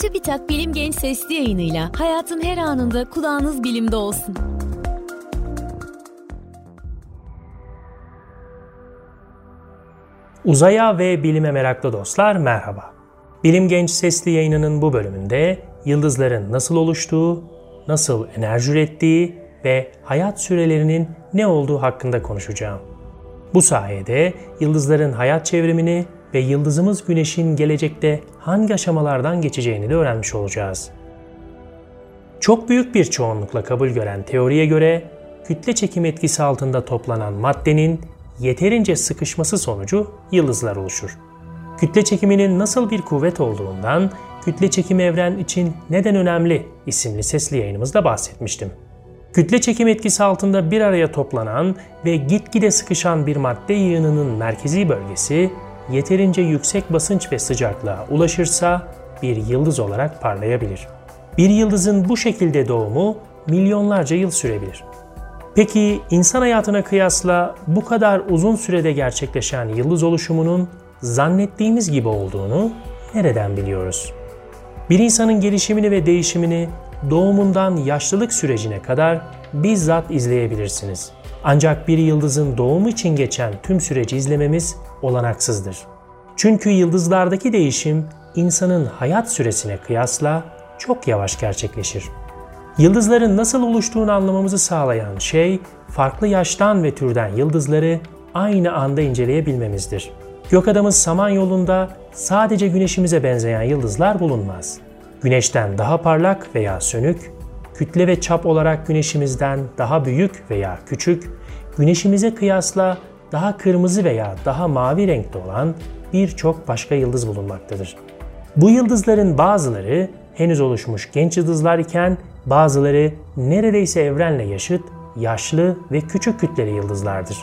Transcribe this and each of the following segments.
TÜBİTAK Bilim Genç Sesli yayınıyla hayatın her anında kulağınız bilimde olsun. Uzaya ve bilime meraklı dostlar merhaba. Bilim Genç Sesli yayınının bu bölümünde yıldızların nasıl oluştuğu, nasıl enerji ürettiği ve hayat sürelerinin ne olduğu hakkında konuşacağım. Bu sayede yıldızların hayat çevrimini ve yıldızımız Güneş'in gelecekte hangi aşamalardan geçeceğini de öğrenmiş olacağız. Çok büyük bir çoğunlukla kabul gören teoriye göre kütle çekim etkisi altında toplanan maddenin yeterince sıkışması sonucu yıldızlar oluşur. Kütle çekiminin nasıl bir kuvvet olduğundan Kütle çekim evren için neden önemli isimli sesli yayınımızda bahsetmiştim. Kütle çekim etkisi altında bir araya toplanan ve gitgide sıkışan bir madde yığınının merkezi bölgesi yeterince yüksek basınç ve sıcaklığa ulaşırsa bir yıldız olarak parlayabilir. Bir yıldızın bu şekilde doğumu milyonlarca yıl sürebilir. Peki insan hayatına kıyasla bu kadar uzun sürede gerçekleşen yıldız oluşumunun zannettiğimiz gibi olduğunu nereden biliyoruz? Bir insanın gelişimini ve değişimini doğumundan yaşlılık sürecine kadar bizzat izleyebilirsiniz. Ancak bir yıldızın doğumu için geçen tüm süreci izlememiz olanaksızdır. Çünkü yıldızlardaki değişim insanın hayat süresine kıyasla çok yavaş gerçekleşir. Yıldızların nasıl oluştuğunu anlamamızı sağlayan şey farklı yaştan ve türden yıldızları aynı anda inceleyebilmemizdir. Gök adamız Samanyolu'nda sadece güneşimize benzeyen yıldızlar bulunmaz. Güneşten daha parlak veya sönük, kütle ve çap olarak güneşimizden daha büyük veya küçük, güneşimize kıyasla daha kırmızı veya daha mavi renkte olan birçok başka yıldız bulunmaktadır. Bu yıldızların bazıları henüz oluşmuş genç yıldızlar iken bazıları neredeyse evrenle yaşıt, yaşlı ve küçük kütleli yıldızlardır.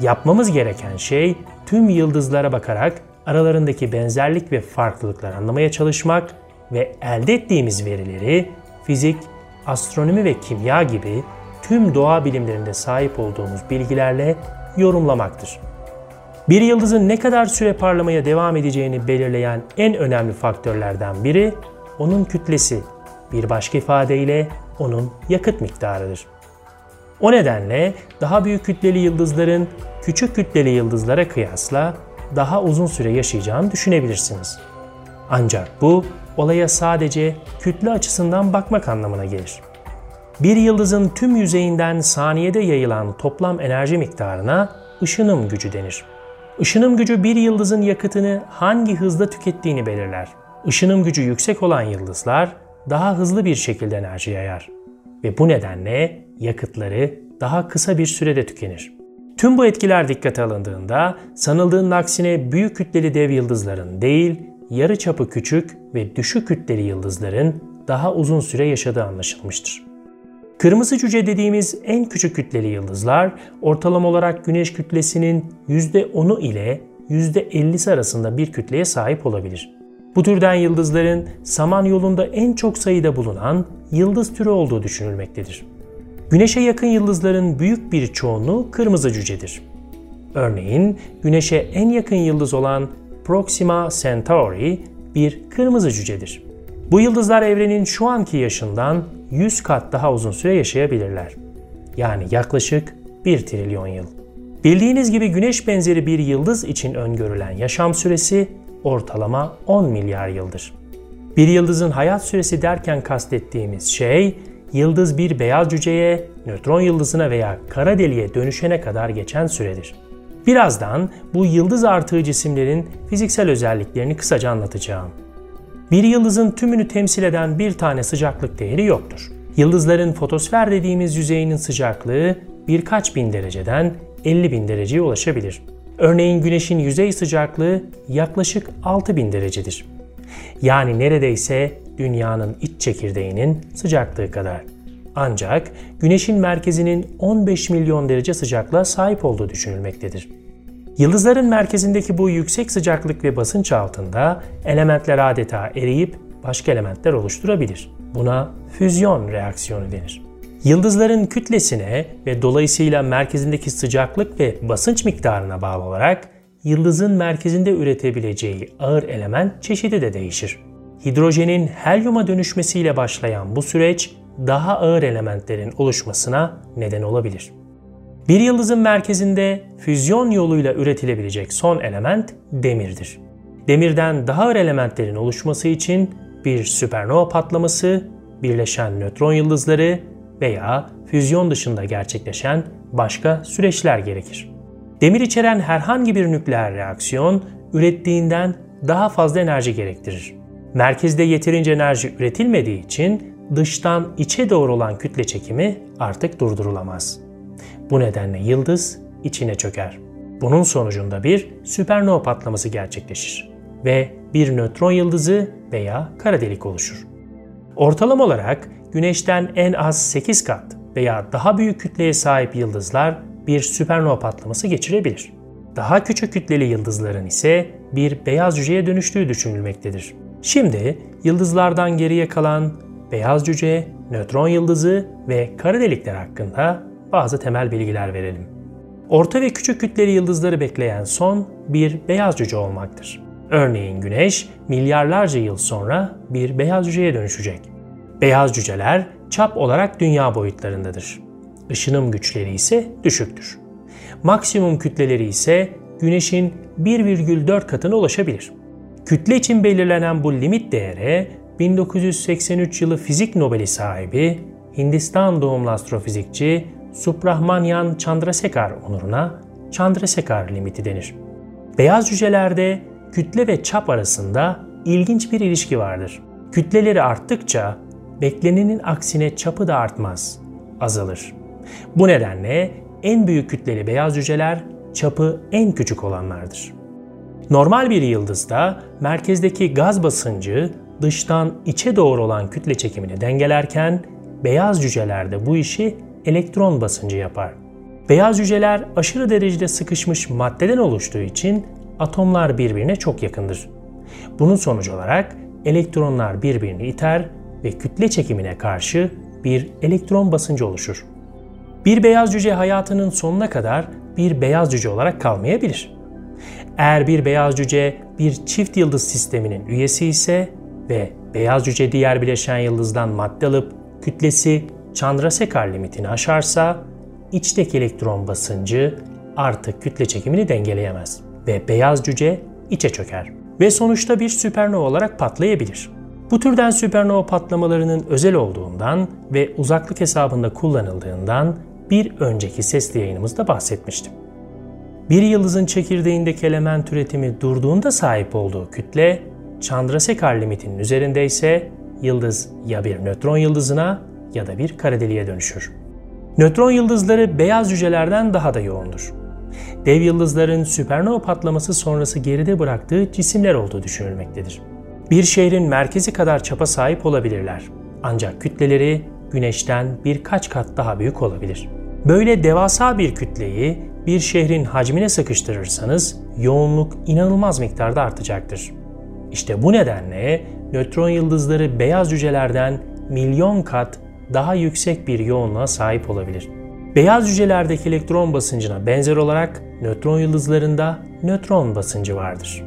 Yapmamız gereken şey tüm yıldızlara bakarak aralarındaki benzerlik ve farklılıkları anlamaya çalışmak ve elde ettiğimiz verileri fizik, astronomi ve kimya gibi tüm doğa bilimlerinde sahip olduğumuz bilgilerle yorumlamaktır. Bir yıldızın ne kadar süre parlamaya devam edeceğini belirleyen en önemli faktörlerden biri onun kütlesi, bir başka ifadeyle onun yakıt miktarıdır. O nedenle daha büyük kütleli yıldızların küçük kütleli yıldızlara kıyasla daha uzun süre yaşayacağını düşünebilirsiniz. Ancak bu olaya sadece kütle açısından bakmak anlamına gelir. Bir yıldızın tüm yüzeyinden saniyede yayılan toplam enerji miktarına ışınım gücü denir. Işınım gücü bir yıldızın yakıtını hangi hızda tükettiğini belirler. Işınım gücü yüksek olan yıldızlar daha hızlı bir şekilde enerji yayar ve bu nedenle yakıtları daha kısa bir sürede tükenir. Tüm bu etkiler dikkate alındığında sanıldığının aksine büyük kütleli dev yıldızların değil, yarı çapı küçük ve düşük kütleli yıldızların daha uzun süre yaşadığı anlaşılmıştır. Kırmızı cüce dediğimiz en küçük kütleli yıldızlar ortalama olarak güneş kütlesinin %10'u ile %50'si arasında bir kütleye sahip olabilir. Bu türden yıldızların Samanyolu'nda en çok sayıda bulunan yıldız türü olduğu düşünülmektedir. Güneşe yakın yıldızların büyük bir çoğunluğu kırmızı cücedir. Örneğin Güneş'e en yakın yıldız olan Proxima Centauri bir kırmızı cücedir. Bu yıldızlar evrenin şu anki yaşından 100 kat daha uzun süre yaşayabilirler. Yani yaklaşık 1 trilyon yıl. Bildiğiniz gibi güneş benzeri bir yıldız için öngörülen yaşam süresi ortalama 10 milyar yıldır. Bir yıldızın hayat süresi derken kastettiğimiz şey, yıldız bir beyaz cüceye, nötron yıldızına veya kara deliğe dönüşene kadar geçen süredir. Birazdan bu yıldız artığı cisimlerin fiziksel özelliklerini kısaca anlatacağım. Bir yıldızın tümünü temsil eden bir tane sıcaklık değeri yoktur. Yıldızların fotosfer dediğimiz yüzeyinin sıcaklığı birkaç bin dereceden 50 bin dereceye ulaşabilir. Örneğin Güneş'in yüzey sıcaklığı yaklaşık 6000 derecedir. Yani neredeyse dünyanın iç çekirdeğinin sıcaklığı kadar. Ancak Güneş'in merkezinin 15 milyon derece sıcaklığa sahip olduğu düşünülmektedir. Yıldızların merkezindeki bu yüksek sıcaklık ve basınç altında elementler adeta eriyip başka elementler oluşturabilir. Buna füzyon reaksiyonu denir. Yıldızların kütlesine ve dolayısıyla merkezindeki sıcaklık ve basınç miktarına bağlı olarak yıldızın merkezinde üretebileceği ağır element çeşidi de değişir. hidrojenin helyuma dönüşmesiyle başlayan bu süreç daha ağır elementlerin oluşmasına neden olabilir. Bir yıldızın merkezinde füzyon yoluyla üretilebilecek son element demirdir. Demirden daha ağır elementlerin oluşması için bir süpernova patlaması, birleşen nötron yıldızları veya füzyon dışında gerçekleşen başka süreçler gerekir. Demir içeren herhangi bir nükleer reaksiyon ürettiğinden daha fazla enerji gerektirir. Merkezde yeterince enerji üretilmediği için dıştan içe doğru olan kütle çekimi artık durdurulamaz. Bu nedenle yıldız içine çöker. Bunun sonucunda bir süpernova patlaması gerçekleşir ve bir nötron yıldızı veya kara delik oluşur. Ortalama olarak Güneş'ten en az 8 kat veya daha büyük kütleye sahip yıldızlar bir süpernova patlaması geçirebilir. Daha küçük kütleli yıldızların ise bir beyaz cüceye dönüştüğü düşünülmektedir. Şimdi yıldızlardan geriye kalan beyaz cüce, nötron yıldızı ve kara delikler hakkında bazı temel bilgiler verelim. Orta ve küçük kütleli yıldızları bekleyen son bir beyaz cüce olmaktır. Örneğin Güneş milyarlarca yıl sonra bir beyaz cüceye dönüşecek. Beyaz cüceler çap olarak dünya boyutlarındadır. Işınım güçleri ise düşüktür. Maksimum kütleleri ise Güneş'in 1,4 katına ulaşabilir. Kütle için belirlenen bu limit değere 1983 yılı fizik Nobeli sahibi Hindistan doğumlu astrofizikçi Subrahmanyan Chandrasekhar onuruna Chandrasekhar limiti denir. Beyaz cücelerde kütle ve çap arasında ilginç bir ilişki vardır. Kütleleri arttıkça beklenenin aksine çapı da artmaz, azalır. Bu nedenle en büyük kütleli beyaz cüceler çapı en küçük olanlardır. Normal bir yıldızda merkezdeki gaz basıncı dıştan içe doğru olan kütle çekimini dengelerken beyaz cücelerde bu işi elektron basıncı yapar. Beyaz cüceler aşırı derecede sıkışmış maddeden oluştuğu için atomlar birbirine çok yakındır. Bunun sonucu olarak elektronlar birbirini iter ve kütle çekimine karşı bir elektron basıncı oluşur. Bir beyaz cüce hayatının sonuna kadar bir beyaz cüce olarak kalmayabilir. Eğer bir beyaz cüce bir çift yıldız sisteminin üyesi ise ve beyaz cüce diğer bileşen yıldızdan madde alıp kütlesi Chandrasekhar limitini aşarsa içteki elektron basıncı artık kütle çekimini dengeleyemez ve beyaz cüce içe çöker ve sonuçta bir süpernova olarak patlayabilir. Bu türden süpernova patlamalarının özel olduğundan ve uzaklık hesabında kullanıldığından bir önceki sesli yayınımızda bahsetmiştim. Bir yıldızın çekirdeğindeki element üretimi durduğunda sahip olduğu kütle, Chandrasekhar limitinin üzerinde ise yıldız ya bir nötron yıldızına ya da bir kara deliğe dönüşür. Nötron yıldızları beyaz cücelerden daha da yoğundur. Dev yıldızların süpernova patlaması sonrası geride bıraktığı cisimler olduğu düşünülmektedir. Bir şehrin merkezi kadar çapa sahip olabilirler. Ancak kütleleri güneşten birkaç kat daha büyük olabilir. Böyle devasa bir kütleyi bir şehrin hacmine sıkıştırırsanız yoğunluk inanılmaz miktarda artacaktır. İşte bu nedenle nötron yıldızları beyaz cücelerden milyon kat daha yüksek bir yoğunluğa sahip olabilir. Beyaz cücelerdeki elektron basıncına benzer olarak nötron yıldızlarında nötron basıncı vardır.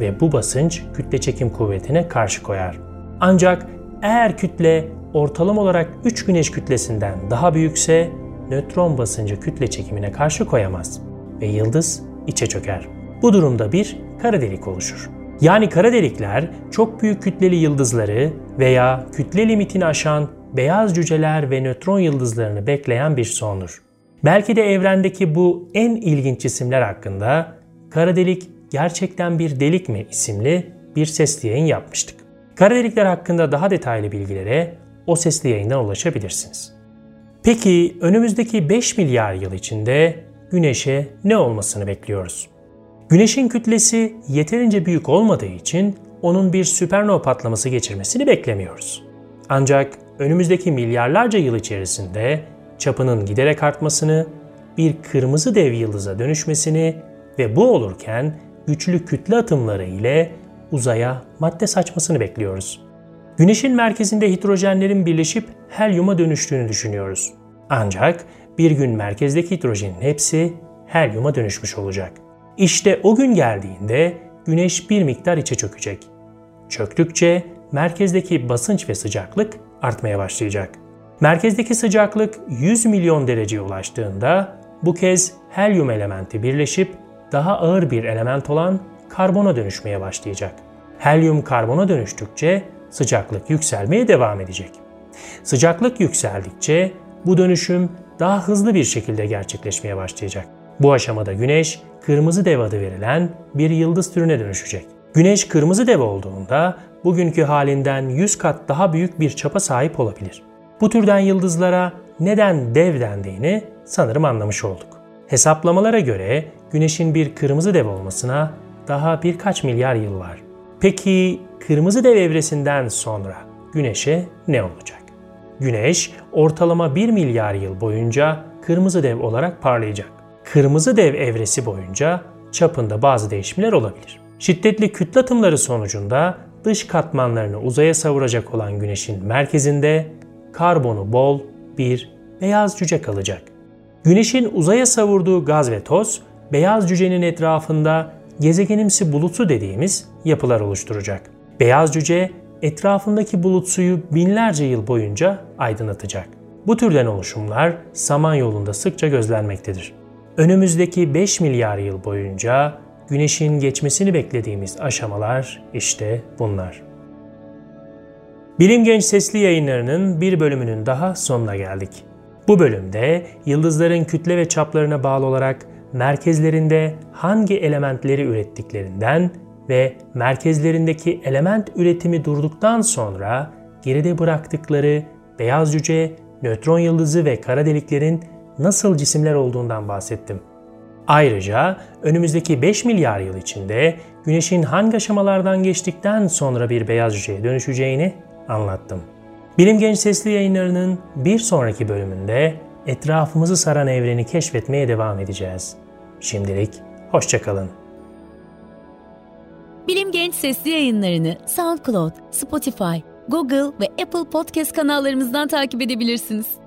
Ve bu basınç kütle çekim kuvvetine karşı koyar. Ancak eğer kütle ortalama olarak 3 güneş kütlesinden daha büyükse nötron basıncı kütle çekimine karşı koyamaz ve yıldız içe çöker. Bu durumda bir kara delik oluşur. Yani kara delikler çok büyük kütleli yıldızları veya kütle limitini aşan beyaz cüceler ve nötron yıldızlarını bekleyen bir sondur. Belki de evrendeki bu en ilginç cisimler hakkında kara delik gerçekten bir delik mi isimli bir sesli yayın yapmıştık. Kara delikler hakkında daha detaylı bilgilere o sesli yayından ulaşabilirsiniz. Peki önümüzdeki 5 milyar yıl içinde Güneş'e ne olmasını bekliyoruz? Güneşin kütlesi yeterince büyük olmadığı için onun bir süpernova patlaması geçirmesini beklemiyoruz. Ancak önümüzdeki milyarlarca yıl içerisinde çapının giderek artmasını, bir kırmızı dev yıldıza dönüşmesini ve bu olurken güçlü kütle atımları ile uzaya madde saçmasını bekliyoruz. Güneşin merkezinde hidrojenlerin birleşip helyuma dönüştüğünü düşünüyoruz. Ancak bir gün merkezdeki hidrojenin hepsi helyuma dönüşmüş olacak. İşte o gün geldiğinde Güneş bir miktar içe çökecek. Çöktükçe merkezdeki basınç ve sıcaklık artmaya başlayacak. Merkezdeki sıcaklık 100 milyon dereceye ulaştığında bu kez helyum elementi birleşip daha ağır bir element olan karbona dönüşmeye başlayacak. Helyum karbona dönüştükçe sıcaklık yükselmeye devam edecek. Sıcaklık yükseldikçe bu dönüşüm daha hızlı bir şekilde gerçekleşmeye başlayacak. Bu aşamada Güneş kırmızı dev adı verilen bir yıldız türüne dönüşecek. Güneş kırmızı dev olduğunda bugünkü halinden 100 kat daha büyük bir çapa sahip olabilir. Bu türden yıldızlara neden dev dendiğini sanırım anlamış olduk. Hesaplamalara göre Güneş'in bir kırmızı dev olmasına daha birkaç milyar yıl var. Peki kırmızı dev evresinden sonra Güneş'e ne olacak? Güneş ortalama 1 milyar yıl boyunca kırmızı dev olarak parlayacak. Kırmızı dev evresi boyunca çapında bazı değişimler olabilir. Şiddetli kütle atımları sonucunda dış katmanlarını uzaya savuracak olan Güneş'in merkezinde karbonu bol bir beyaz cüce kalacak. Güneşin uzaya savurduğu gaz ve toz, beyaz cücenin etrafında gezegenimsi bulutsu dediğimiz yapılar oluşturacak. Beyaz cüce etrafındaki bulut suyu binlerce yıl boyunca aydınlatacak. Bu türden oluşumlar Samanyolu'nda sıkça gözlenmektedir. Önümüzdeki 5 milyar yıl boyunca Güneş'in geçmesini beklediğimiz aşamalar işte bunlar. Bilim Genç Sesli yayınlarının bir bölümünün daha sonuna geldik. Bu bölümde yıldızların kütle ve çaplarına bağlı olarak merkezlerinde hangi elementleri ürettiklerinden ve merkezlerindeki element üretimi durduktan sonra geride bıraktıkları beyaz cüce, nötron yıldızı ve kara deliklerin nasıl cisimler olduğundan bahsettim. Ayrıca önümüzdeki 5 milyar yıl içinde Güneş'in hangi aşamalardan geçtikten sonra bir beyaz cüceye dönüşeceğini anlattım. Bilim Genç Sesli yayınlarının bir sonraki bölümünde etrafımızı saran evreni keşfetmeye devam edeceğiz. Şimdilik hoşçakalın. Bilim Genç Sesli yayınlarını SoundCloud, Spotify, Google ve Apple Podcast kanallarımızdan takip edebilirsiniz.